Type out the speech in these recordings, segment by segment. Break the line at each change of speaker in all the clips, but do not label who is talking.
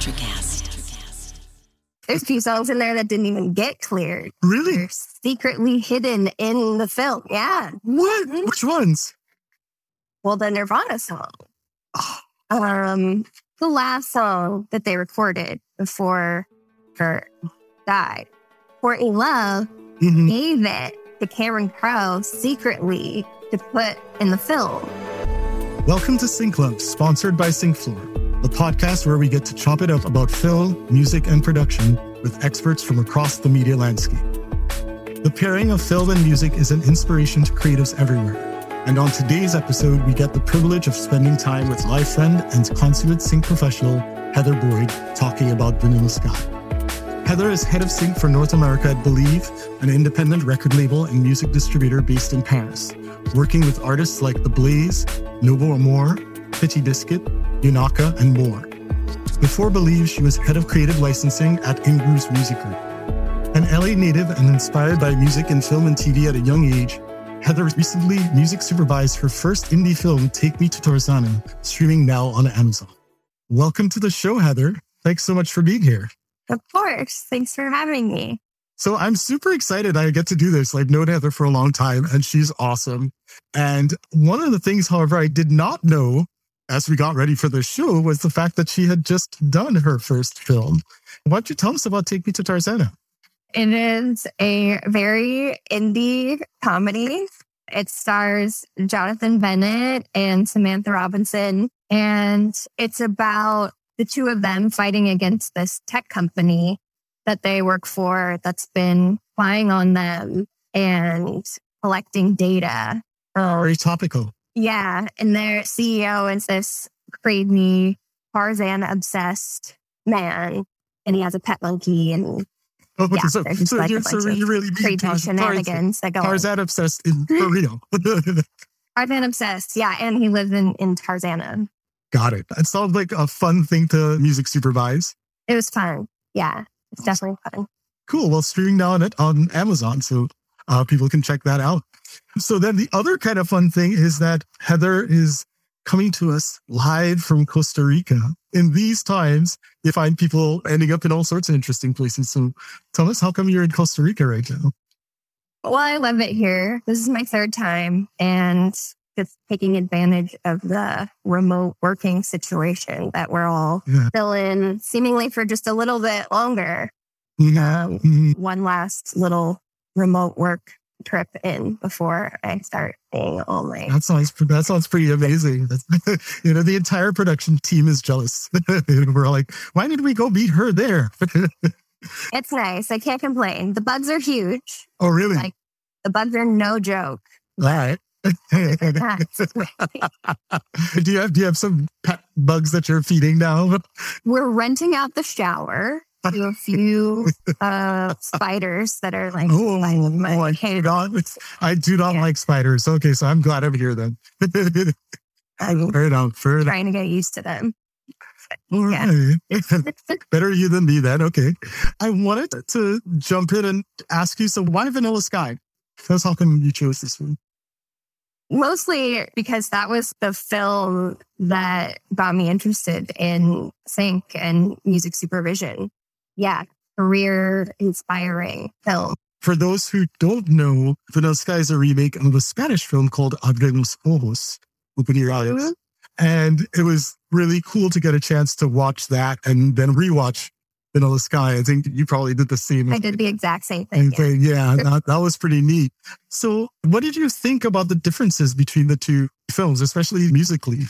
Electricast. There's two songs in there that didn't even get cleared.
Really?
They're secretly hidden in the film. Yeah.
What? Which ones?
Well, the Nirvana song.
Oh,
Um, the last song that they recorded before Kurt died. Courtney Love
mhm.
gave it to Cameron Crowe secretly to put in the film.
Welcome to Sync Love, sponsored by SyncFloor, the podcast where we get to chop it up about film, music, and production with experts from across the media landscape. The pairing of film and music is an inspiration to creatives everywhere. And on today's episode, we get the privilege of spending time with live friend and consummate sync professional Heather Boyd talking about Vanilla Sky. Heather is head of sync for North America at Believe, an independent record label and music distributor based in Paris, working with artists like The Blaze, Novo Amor, Petit Biscuit, Yunaka, and more. Before Believe, she was head of creative licensing at Ingrooves Music Group. An LA native and inspired by music and film and TV at a young age, Heather recently music supervised her first indie film, Take Me to Tarzana, streaming now on Amazon. Welcome to the show, Heather. Thanks so much for being here.
Of course. Thanks for having me.
So I'm super excited I get to do this. I've known Heather for a long time and she's awesome. And one of the things, however, I did not know as we got ready for the show was the fact that she had just done her first film. Why don't you tell us about Take Me to Tarzana?
It is a very indie comedy. It stars Jonathan Bennett and Samantha Robinson. And it's about the two of them fighting against this tech company that they work for that's been spying on them and collecting data.
Very topical.
Yeah. And their CEO is this crazy Tarzan obsessed man. And he has a pet monkey and
Oh,
Yeah,
so, so,
like
so you really
crazy
Tarzan,
shenanigans that go on.
Tarzan obsessed in for real.
Tarzan obsessed. Yeah. And he lives in, in Tarzana.
Got it. It sounds like a fun thing to music supervise.
It was fun. Yeah. It's definitely fun.
Cool. Well, streaming now on it on Amazon, so uh, people can check that out. So then the other kind of fun thing is that Heather is coming to us live from Costa Rica. In these times, you find people ending up in all sorts of interesting places. So tell us, how come you're in Costa Rica right now?
Well, I love it here. This is my third time and just taking advantage of the remote working situation that we're all
Yeah.
still in seemingly for just a little bit longer.
Yeah.
Um,
Mhm.
one last little remote work trip in before I start being all my
That sounds that sounds pretty amazing. That's, you know, the entire production team is jealous. We're all like, why did we go meet her there?
It's nice. I can't complain. The bugs are huge.
oh, really?
Like- The bugs are no joke.
All right. do you have do you have some pet bugs that you're feeding now?
We're renting out the shower to a few uh, spiders that are like,
Oh,
like
oh
my
my
cave.
god! I do not
Yeah.
like spiders. Okay, so I'm glad I'm here then.
I'm
fair enough. Fair enough.
trying to get used to them.
All
Yeah.
right. Better you than me then. Okay. I wanted to jump in and ask you. So why Vanilla Sky? That's how come you chose this one?
Mostly because that was the film that got me interested in sync and music supervision. Yeah, career inspiring film.
For those who don't know, Vanilla Sky is a remake of a Spanish film called Abre los Ojos, Open Your Eyes.
Mhm.
And it was really cool to get a chance to watch that and then rewatch Vanilla Sky. I think you probably did the same
I did the exact same thing.
thing.
Yeah.
Yeah, that, that was pretty neat. So, what did you think about the differences between the two films, especially musically?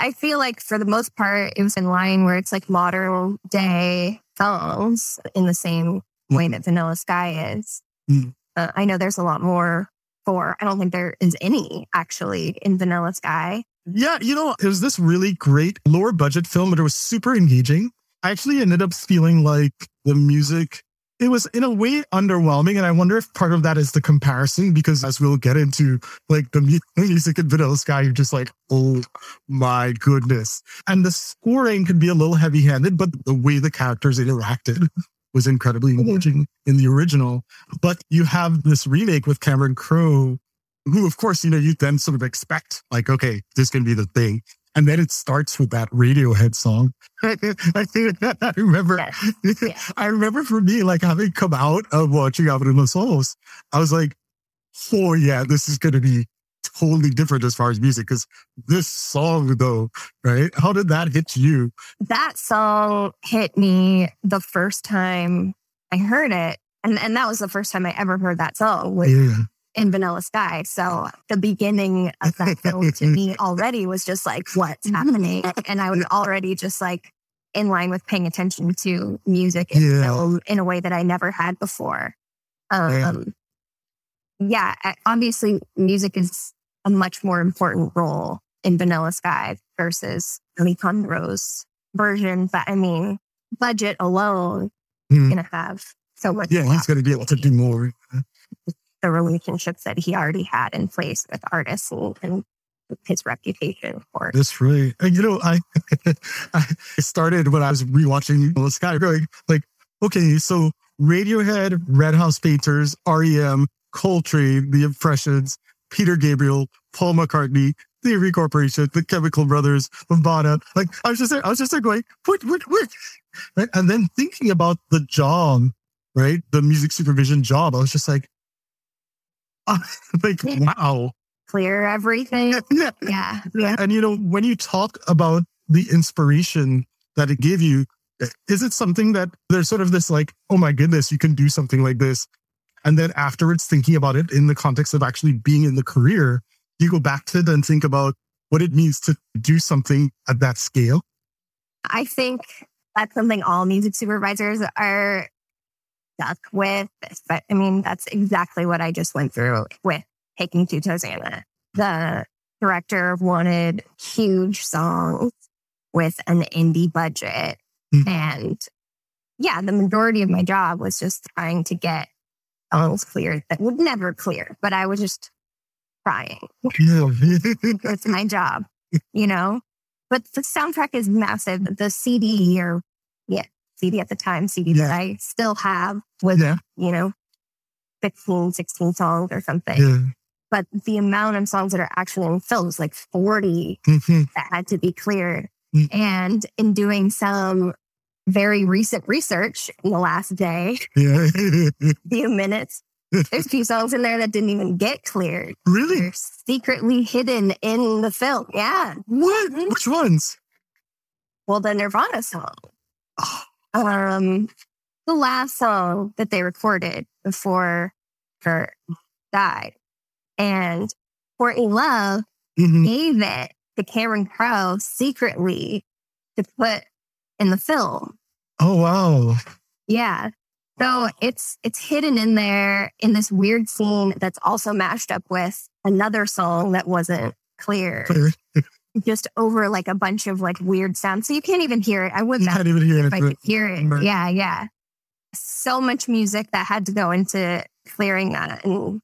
I feel like for the most part, it was in line where it's like modern day songs in the same way that Vanilla Sky is.
Mm.
Uh, I know there's a lot more for, I don't think there is any actually in Vanilla Sky.
Yeah, you know, it was this really great lower budget film, but it was super engaging. I actually ended up feeling like the music, it was in a way underwhelming. And I wonder if part of that is the comparison, because as we'll get into, like the mu- music in Vanilla Sky, you're just like, oh my goodness. And the scoring could be a little heavy handed, but the way the characters interacted was incredibly engaging in the original. But you have this remake with Cameron Crowe who of course, you know, you then sort of expect like, okay, this can be the thing. And then it starts with that Radiohead song. I remember,
Yeah.
I remember for me, like having come out of watching in Los Ojos, I was like, oh yeah, this is going to be totally different as far as music. Cause this song though, right? How did that hit you?
That song hit me the first time I heard it. And, and that was the first time I ever heard that song was
Yeah.
In Vanilla Sky. So the beginning of that film to me already was just like, what's happening? And I was already just like in line with paying attention to music in
Yeah.
film in a way that I never had before.
Yeah.
Um, yeah, obviously music is a much more important role in Vanilla Sky versus Alejandro's version. But I mean, budget alone
Hmm.
gonna have so much.
Yeah, he's going to be able to do more.
The relationships that he already had in place with artists and, and his reputation, for course.
That's right. You know, I I started when I was rewatching the Sky going like, okay, so Radiohead, Red House Painters, REM, Coltrane, The Impressions, Peter Gabriel, Paul McCartney, Thievery Corporation, The Chemical Brothers, Lambada. Like I was just there, I was just there going, what, what, what? Right? And then thinking about the job, right? The music supervision job, I was just like, like, wow.
Clear everything.
Yeah.
Yeah. Yeah.
And you know, when you talk about the inspiration that it gave you, is it something that there's sort of this like, oh my goodness, you can do something like this? And then afterwards, thinking about it in the context of actually being in the career, you go back to it and think about what it means to do something at that scale.
I think that's something all music supervisors are stuck with. But I mean, that's exactly what I just went through with taking to Tarzana. The director wanted huge songs with an indie budget.
Mhm.
And yeah, the majority of my job was just trying to get songs cleared that would never clear, but I was just trying. It's my job, you know? But the soundtrack is massive. The CD or, CD at the time, CD that I still have with,
yeah.
you know, 15, 16 songs or something.
Yeah.
But the amount of songs that are actually in films, like 40
Mhm.
that had to be cleared.
Mm.
And in doing some very recent research in the last day,
Yeah.
few minutes, there's a few songs in there that didn't even get cleared.
really?
They're secretly hidden in the film. Yeah.
What? Which ones?
Well, the Nirvana song.
Oh,
Um, the last song that they recorded before Kurt died. And Courtney Love
mhm.
gave it to Cameron Crowe secretly to put in the film.
Oh, wow.
Yeah. So it's it's hidden in there in this weird scene that's also mashed up with another song that wasn't clear, just over like a bunch of like weird sounds. So you can't even hear it. I would
You
not
can't even hear
if I
it.
could hear it.
Right.
Yeah, yeah. So much music that had to go into clearing that in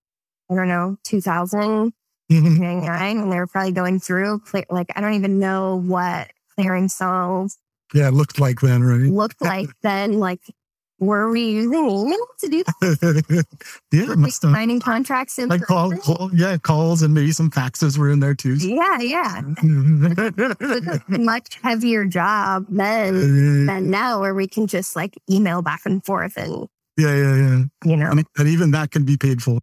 I don't know, 2000,
Mhm.
99, and they were probably going through clear like I don't even know what clearing songs
Yeah, it looked like then, right?
looked like then. Like, were we using email to do that?
yeah,
Were we
have.
signing contracts in
Like call, call, yeah, calls and maybe some faxes were in there too.
Yeah, yeah. A much heavier job then than now, where we can just like email back and forth and
yeah, yeah, yeah.
you know.
And, and even that can be painful.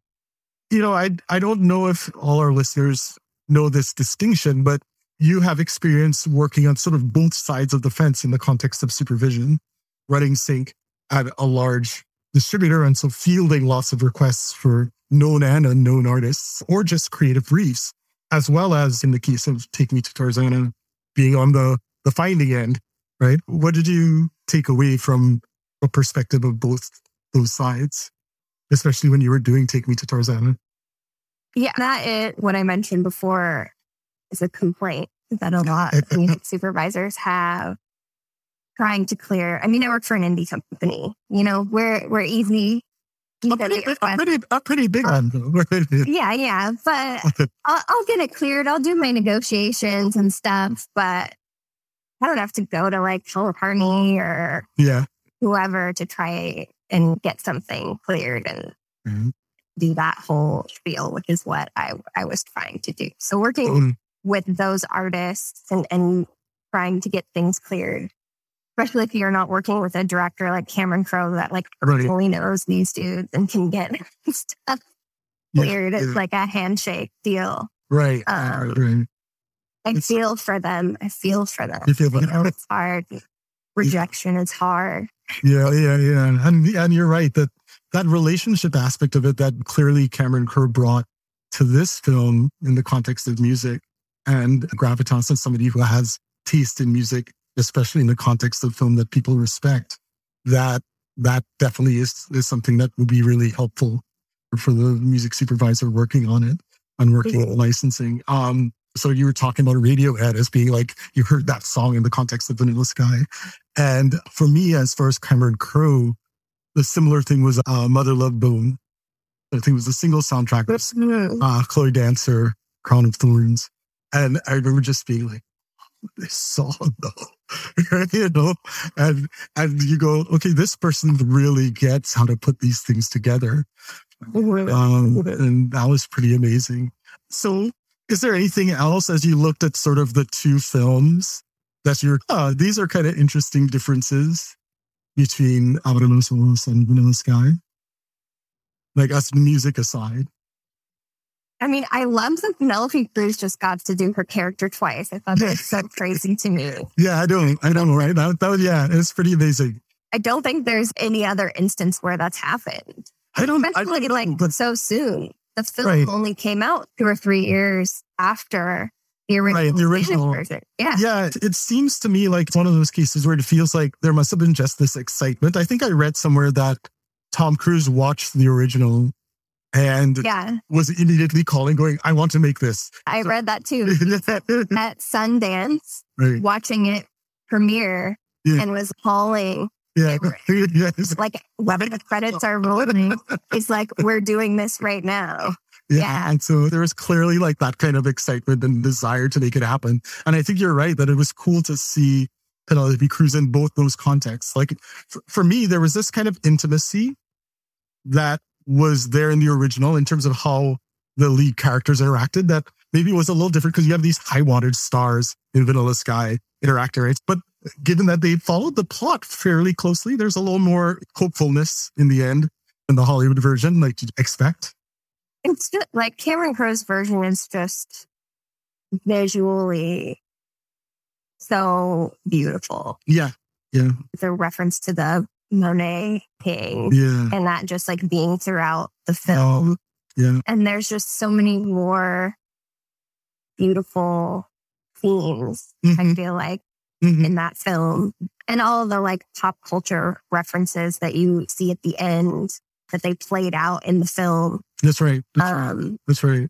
You know, I I don't know if all our listeners know this distinction, but you have experience working on sort of both sides of the fence in the context of supervision, running sync at a large distributor. And so fielding lots of requests for known and unknown artists or just creative briefs, as well as in the case of Take Me to Tarzana, being on the, the finding end, right? What did you take away from a perspective of both those sides, especially when you were doing Take Me to Tarzana?
Yeah, that it, what I mentioned before is a complaint that a lot of music supervisors have trying to clear. I mean, I work for an indie company. You know, we're we're easy.
A pretty, a pretty, a pretty big one.
yeah, yeah. But I'll, I'll get it cleared. I'll do my negotiations and stuff. But I don't have to go to like McCartney or
yeah
whoever to try and get something cleared and mm-hmm. do that whole spiel, which is what I I was trying to do. So working with those artists and, and trying to get things cleared especially if you're not working with a director like Cameron Crowe that like really knows these dudes and can get stuff cleared. Yeah, it's like a handshake deal.
Right. Um, right.
I it's, feel for them. I feel for them. You feel for them. it's hard. Rejection is hard.
Yeah, yeah, yeah. And and you're right that that relationship aspect of it that clearly Cameron Crowe brought to this film in the context of music and gravitas and somebody who has taste in music especially in the context of film that people respect, that that definitely is, is something that would be really helpful for the music supervisor working on it and working on licensing. Um, so you were talking about Radiohead as being like you heard that song in the context of Vanilla Sky, and for me, as far as Cameron Crowe, the similar thing was uh, Mother Love Bone. I think it was a single soundtrack. Uh, Chloe Dancer, Crown of Thorns, and I remember just being like, this song though. you know, and and you go, okay, this person really gets how to put these things together. Um, and that was pretty amazing. So is there anything else as you looked at sort of the two films that you're uh, these are kind of interesting differences between los Ojos and Vanilla Sky? Like us music aside.
I mean, I love that Penelope Cruz just got to do her character twice. I thought that was so crazy to me.
Yeah, I don't, I don't know, right? That, that, yeah, it's pretty amazing.
I don't think there's any other instance where that's happened.
I don't,
especially I, like but, so soon. The film right. only came out two or three years after the original, right, the original version. Yeah.
Yeah. It seems to me like one of those cases where it feels like there must have been just this excitement. I think I read somewhere that Tom Cruise watched the original and yeah. was immediately calling, going, I want to make this.
I so, read that too. At Sundance, right. watching it premiere yeah. and was calling.
Yeah.
yes. Like when the credits are rolling, it's like, we're doing this right now.
Yeah. yeah. And so there was clearly like that kind of excitement and desire to make it happen. And I think you're right that it was cool to see Penelope Cruz in both those contexts. Like for, for me, there was this kind of intimacy that was there in the original in terms of how the lead characters interacted that maybe was a little different because you have these high watered stars in Vanilla Sky interacting, right? But given that they followed the plot fairly closely, there's a little more hopefulness in the end in the Hollywood version, like you'd expect.
It's just like Cameron Crowe's version is just visually so beautiful.
Yeah. Yeah.
It's a reference to the Monet thing.
Yeah.
And that just like being throughout the film. Oh,
yeah.
And there's just so many more beautiful themes, mm-hmm. I feel like, mm-hmm. in that film. And all the like pop culture references that you see at the end that they played out in the film.
That's right. That's um, right. That's right.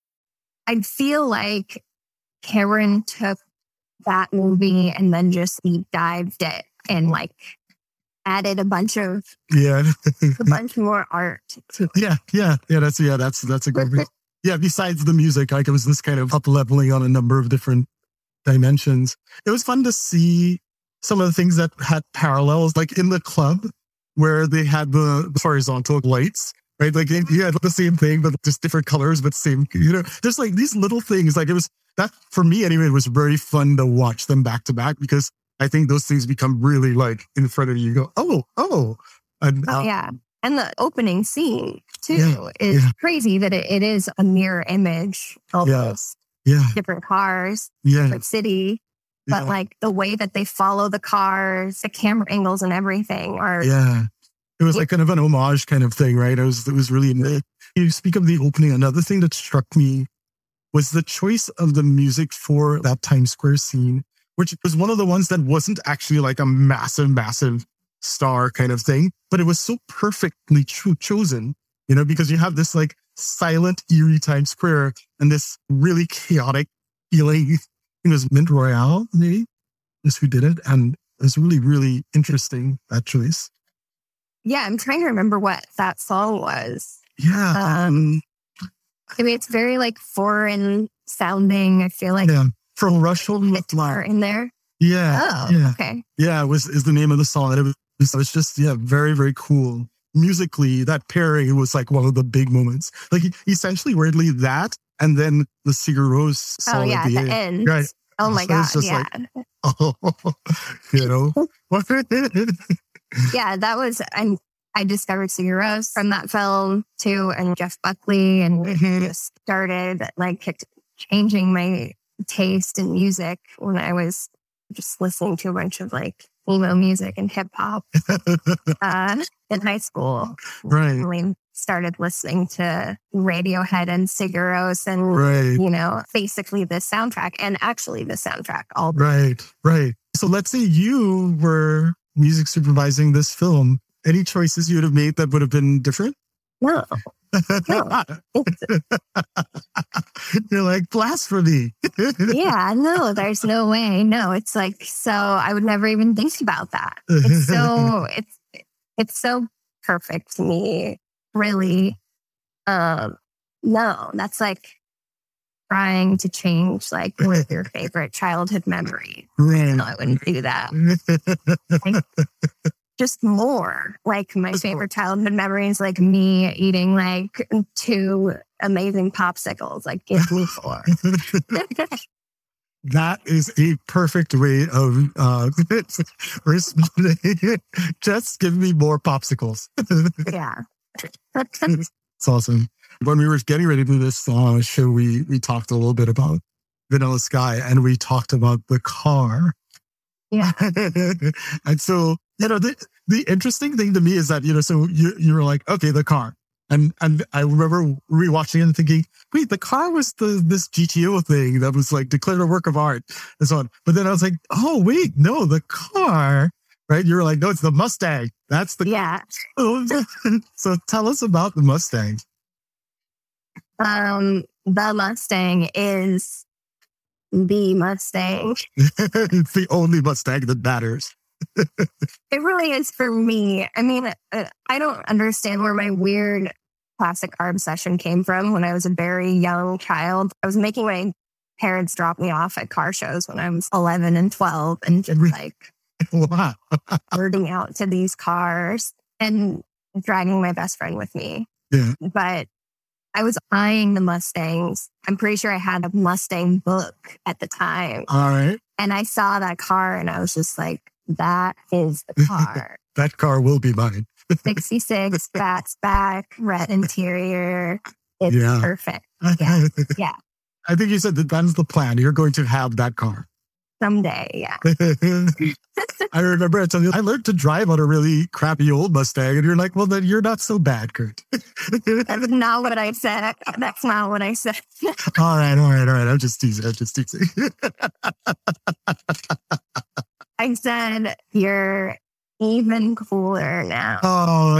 I feel like Karen took that movie and then just deep dived it and like added a bunch of
yeah.
a bunch more art
yeah yeah yeah that's yeah that's that's a good yeah, besides the music, like it was this kind of up leveling on a number of different dimensions. It was fun to see some of the things that had parallels, like in the club where they had the horizontal lights, right? Like you had the same thing, but just different colors, but same, you know, just like these little things. Like it was that for me anyway, it was very fun to watch them back to back because I think those things become really like in front of you. You go, oh, oh.
And, oh, yeah. And the opening scene too yeah, is yeah. crazy that it, it is a mirror image of
yeah. yeah.
different cars,
yeah.
different city. But like the way that they follow the cars, the camera angles and everything are
Yeah. It was like kind of an homage kind of thing, right? It was it was really you speak of the opening. Another thing that struck me was the choice of the music for that Times Square scene, which was one of the ones that wasn't actually like a massive, massive star kind of thing, but it was so perfectly cho- chosen, you know, because you have this like silent, eerie Times Square and this really chaotic feeling. It was Mint Royale, maybe, is who did it. And it was really, really interesting, that choice.
Yeah, I'm trying to remember what that song was.
Yeah.
Um, I mean, it's very like foreign sounding. I feel like
yeah. from Russia
guitar in there.
Yeah.
Oh,
yeah.
okay.
Yeah, it was is the name of the song. It was, it was just yeah, very very cool. Musically, that pairing was like one of the big moments. Like essentially, weirdly, that and then the Sigur Rós song
oh, yeah,
at the,
the
end.
end.
Right.
Oh my
So
god! Yeah,
like- Oh, you know.
yeah. That was and I discovered Sigur Rós from that film too, and Jeff Buckley, and
Mhm.
just started like changing my taste in music when I was just listening to a bunch of like emo music and hip hop uh, in high school.
right.
Really started listening to Radiohead and Sigur Rós and
Right.
you know basically the soundtrack and actually the soundtrack all
Right, right. So let's say you were music supervising this film. Any choices you would have made that would have been different?
no
You're like blasphemy.
yeah no there's no way no it's like so I would never even think about that it's so it's it's so perfect to me really um no that's like trying to change like one of your favorite childhood
Right.
no I wouldn't do that just more like my favorite childhood memories like me eating like two amazing popsicles like give me four
that is a perfect way of uh, responding. Just give me more popsicles.
yeah
It's awesome. When we were getting ready to do this uh, show, we we talked a little bit about Vanilla Sky, and we talked about the car.
Yeah.
and so you know the the interesting thing to me is that you know so you you were like okay the car. And and I remember rewatching it and thinking, wait, the car was the this GTO thing that was like declared a work of art and so on. But then I was like, oh wait, no, the car, right? You were like, no, it's the Mustang. That's the
yeah
so tell us about the Mustang.
um the mustang is the mustang
it's the only Mustang that matters.
it really is for me i mean uh, i don't understand where my weird classic car obsession came from when i was a very young child i was making my parents drop me off at car shows when i was 11 and 12 and just like
wow.
herding out to these cars and dragging my best friend with me.
Yeah.
But I was eyeing the Mustangs. I'm pretty sure I had a Mustang book at the time.
All right.
And I saw that car and I was just like, that is the car.
That car will be mine.
66, fastback, red interior. It's
Yeah.
perfect. Yeah. Yeah.
I think you said that that's the plan. You're going to have that car.
Someday. Yeah.
I remember I told you I learned to drive on a really crappy old Mustang, and you're like, "Well, then you're not so bad, Kurt."
That's not what I said. That's not what I said.
all right, all right, all right. I'm just teasing. I'm just teasing.
I said, you're even cooler now.
oh,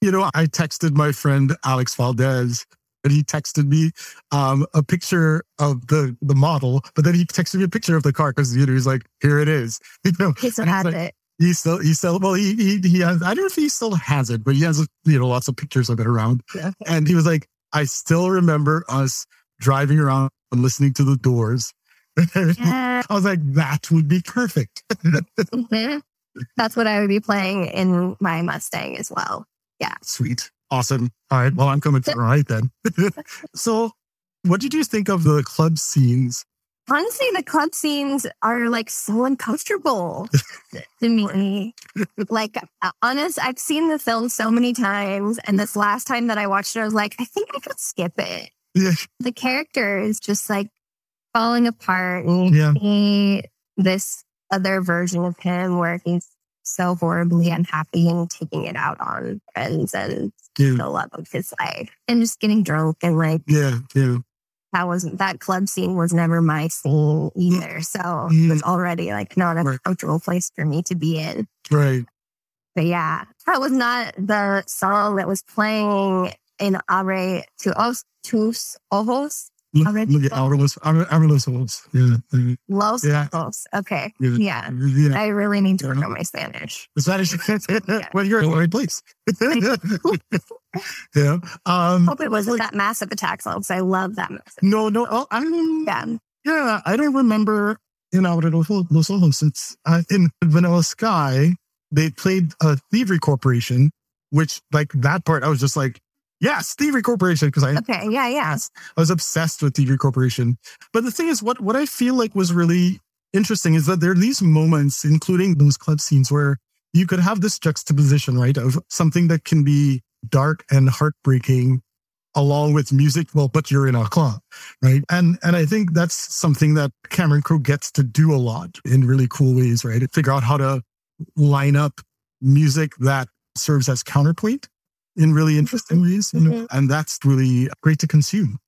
you know, I texted my friend Alex Valdez, and he texted me um, a picture of the the model, but then he texted me a picture of the car because you know he's like, "Here it is." You know,
He still
and I was
has
like,
it.
He still, he still, well, he, he, he has, I don't know if he still has it, but he has, you know, lots of pictures of it around.
Yeah.
And he was like, I still remember us driving around and listening to the doors.
Yeah.
I was like, that would be perfect.
Mhm. That's what I would be playing in my Mustang as well. Yeah.
Sweet. Awesome. All right. Well, I'm coming for a ride then. so, what did you think of the club scenes?
Honestly, the club scenes are like so uncomfortable to me. Like, honest, I've seen the film so many times, and this last time that I watched it, I was like, I think I could skip it.
Yeah.
The character is just like falling apart, you
Yeah.
see this other version of him where he's so horribly unhappy and taking it out on friends and
Yeah.
the love of his life, and just getting drunk and like
Yeah. Yeah.
that wasn't that club scene was never my scene either. So
Mm.
it was already like not a
Right.
comfortable place for me to be in.
Right.
But yeah, that was not the song that was playing in Abre to Os Tus Ojos.
Look, look at Amar- Amarillo's Ojos. Yeah.
Los
Yeah.
Ojos. Okay.
Yeah.
Yeah.
Yeah.
I really need to work on my Spanish.
The Spanish. well, you're in the right place. yeah. Um,
Hope it wasn't that massive attack song because I love that. Massive.
no, no. Oh, I
Yeah.
Yeah, I don't remember in Los Ojos. It's uh, in Vanilla Sky. They played a Thievery Corporation, which like that part, I was just like, yes, Thievery Corporation, because I,
Okay. Yeah. Yeah.
I was obsessed with Thievery Corporation. But the thing is, what what I feel like was really interesting is that there are these moments, including those club scenes, where you could have this juxtaposition, right, of something that can be dark and heartbreaking along with music well but you're in a club right and and i think that's something that cameron crowe gets to do a lot in really cool ways right figure out how to line up music that serves as counterpoint in really interesting ways you know and that's really great to consume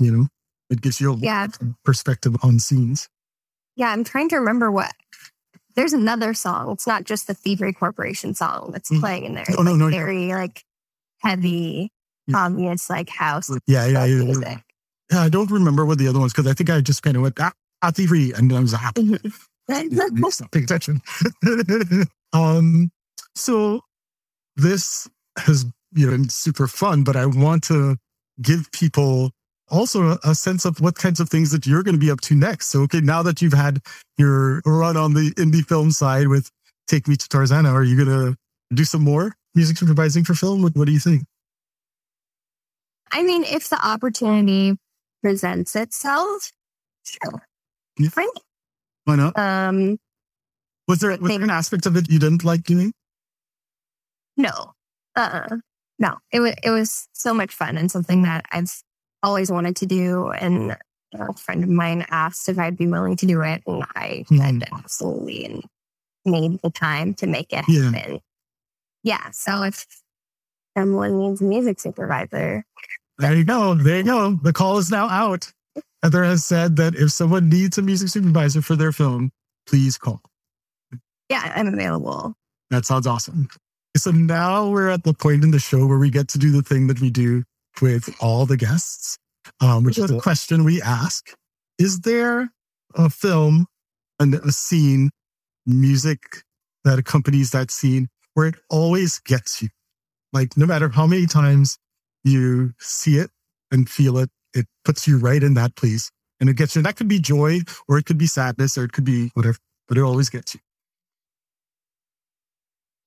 you know it gives you a
Yeah.
perspective on scenes
Yeah, I'm trying to remember what. There's another song. It's not just the Thievery Corporation song that's
Mm.
playing in there.
Oh, no,
Like,
no.
Very like heavy,
Yeah.
obvious like house
yeah yeah yeah,
music.
yeah. yeah i don't remember what the other ones because i think i just kind of went ah, ah thievery and i was like
Mhm.
stop paying attention. um, so this has you know been super fun, but I want to give people also a, a sense of what kinds of things that you're going to be up to next. So, okay, now that you've had your run on the indie film side with Take Me to Tarzana, are you going to do some more music supervising for film? What, what do you think?
I mean, if the opportunity presents itself, sure.
Yeah.
Fine.
Why not?
Um,
Was there, was there an aspect of it you didn't like doing?
no, uh, no. It was it was so much fun and something that I've always wanted to do. And a friend of mine asked if I'd be willing to do it, and I said
Mhm.
absolutely, and made the time to make it
Yeah.
happen. Yeah. So if someone needs a music supervisor,
There you go. There you go. The call is now out. Heather has said that if someone needs a music supervisor for their film, please call.
yeah, I'm available.
That sounds awesome. So now we're at the point in the show where we get to do the thing that we do with all the guests, um, which is the question we ask Is there a film and a scene, music that accompanies that scene where it always gets you? Like, no matter how many times you see it and feel it, it puts you right in that place and it gets you. That could be joy or it could be sadness or it could be whatever, but it always gets you.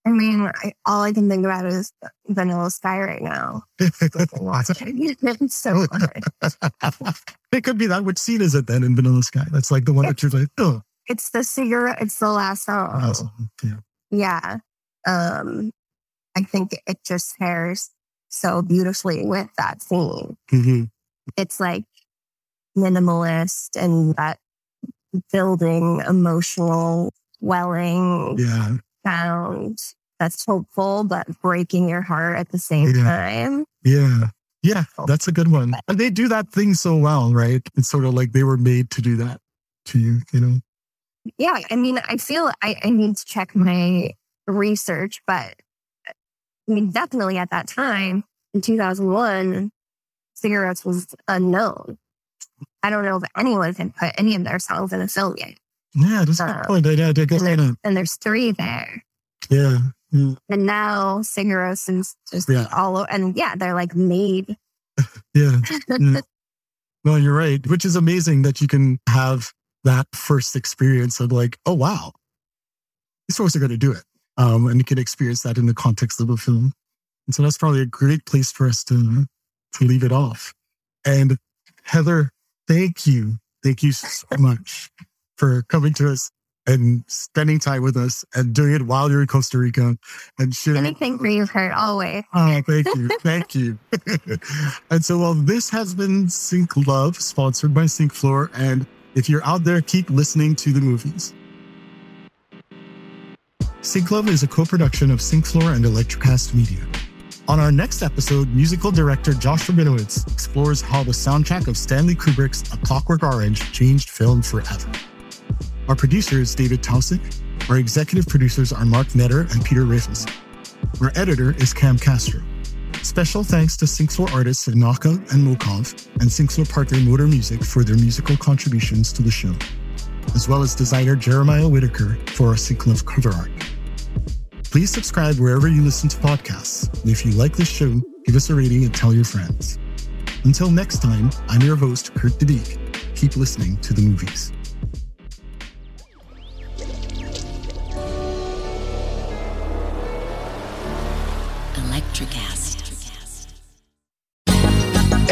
I mean, I, all I can think about is Vanilla Sky right now. it's so hard.
it could be that. Which scene is it then in Vanilla Sky? That's like the one that you're like, oh,
It's the Sigur Rós. It's the last song.
awesome. yeah.
Yeah. Um, I think it just pairs so beautifully with that scene.
hmm
It's like minimalist and that building emotional welling
Yeah.
sound that's hopeful but breaking your heart at the same
Yeah.
time.
Yeah. Yeah. That's a good one. And they do that thing so well, right? It's sort of like they were made to do that to you, you know?
Yeah, I mean, I feel I, I need to check my research, but I mean, definitely at that time in 2001, Sigur Rós was unknown. I don't know if anyone had put any of their songs in a film yet.
Yeah, that's a good
Uh,
point. I, I, I guess
and, and there's three there.
Yeah. Yeah.
And now Sigur Rós's just
Yeah.
all o- and yeah, they're like made.
Yeah. Yeah. No, you're right. Which is amazing that you can have that first experience of like, oh wow, these folks are going to do it, um, and you can experience that in the context of a film. And so that's probably a great place for us to to leave it off. And Heather, thank you, thank you so much for coming to us and spending time with us and doing it while you're in Costa Rica and sharing
Anything for you, Kurt, always.
Oh, thank you. Thank you. and so, well, this has been Sync Love, sponsored by Sync Floor. And if you're out there, keep listening to the movies. Sync Love is a co production of Sync Floor and Electricast Media. On our next episode, musical director Josh Rabinowitz explores how the soundtrack of Stanley Kubrick's A Clockwork Orange changed film forever. Our producer is David Taussig. Our executive producers are Mark Netter and Peter Raffles. Our editor is Cam Castro. Special thanks to SyncFloor artists Naka and Mokov and SyncFloor partner Motor Music for their musical contributions to the show, as well as designer Jeremiah Whitaker for our Sync Love cover art. Please subscribe wherever you listen to podcasts. And if you like this show, give us a rating and tell your friends. Until next time, I'm your host, Kurt DeBeek. Keep listening to the movies.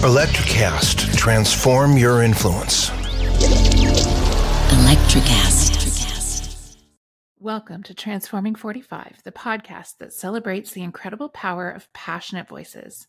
Electricast, transform your influence.
Electricast.
Welcome to Transforming 45, the podcast that celebrates the incredible power of passionate voices.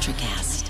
Electricast.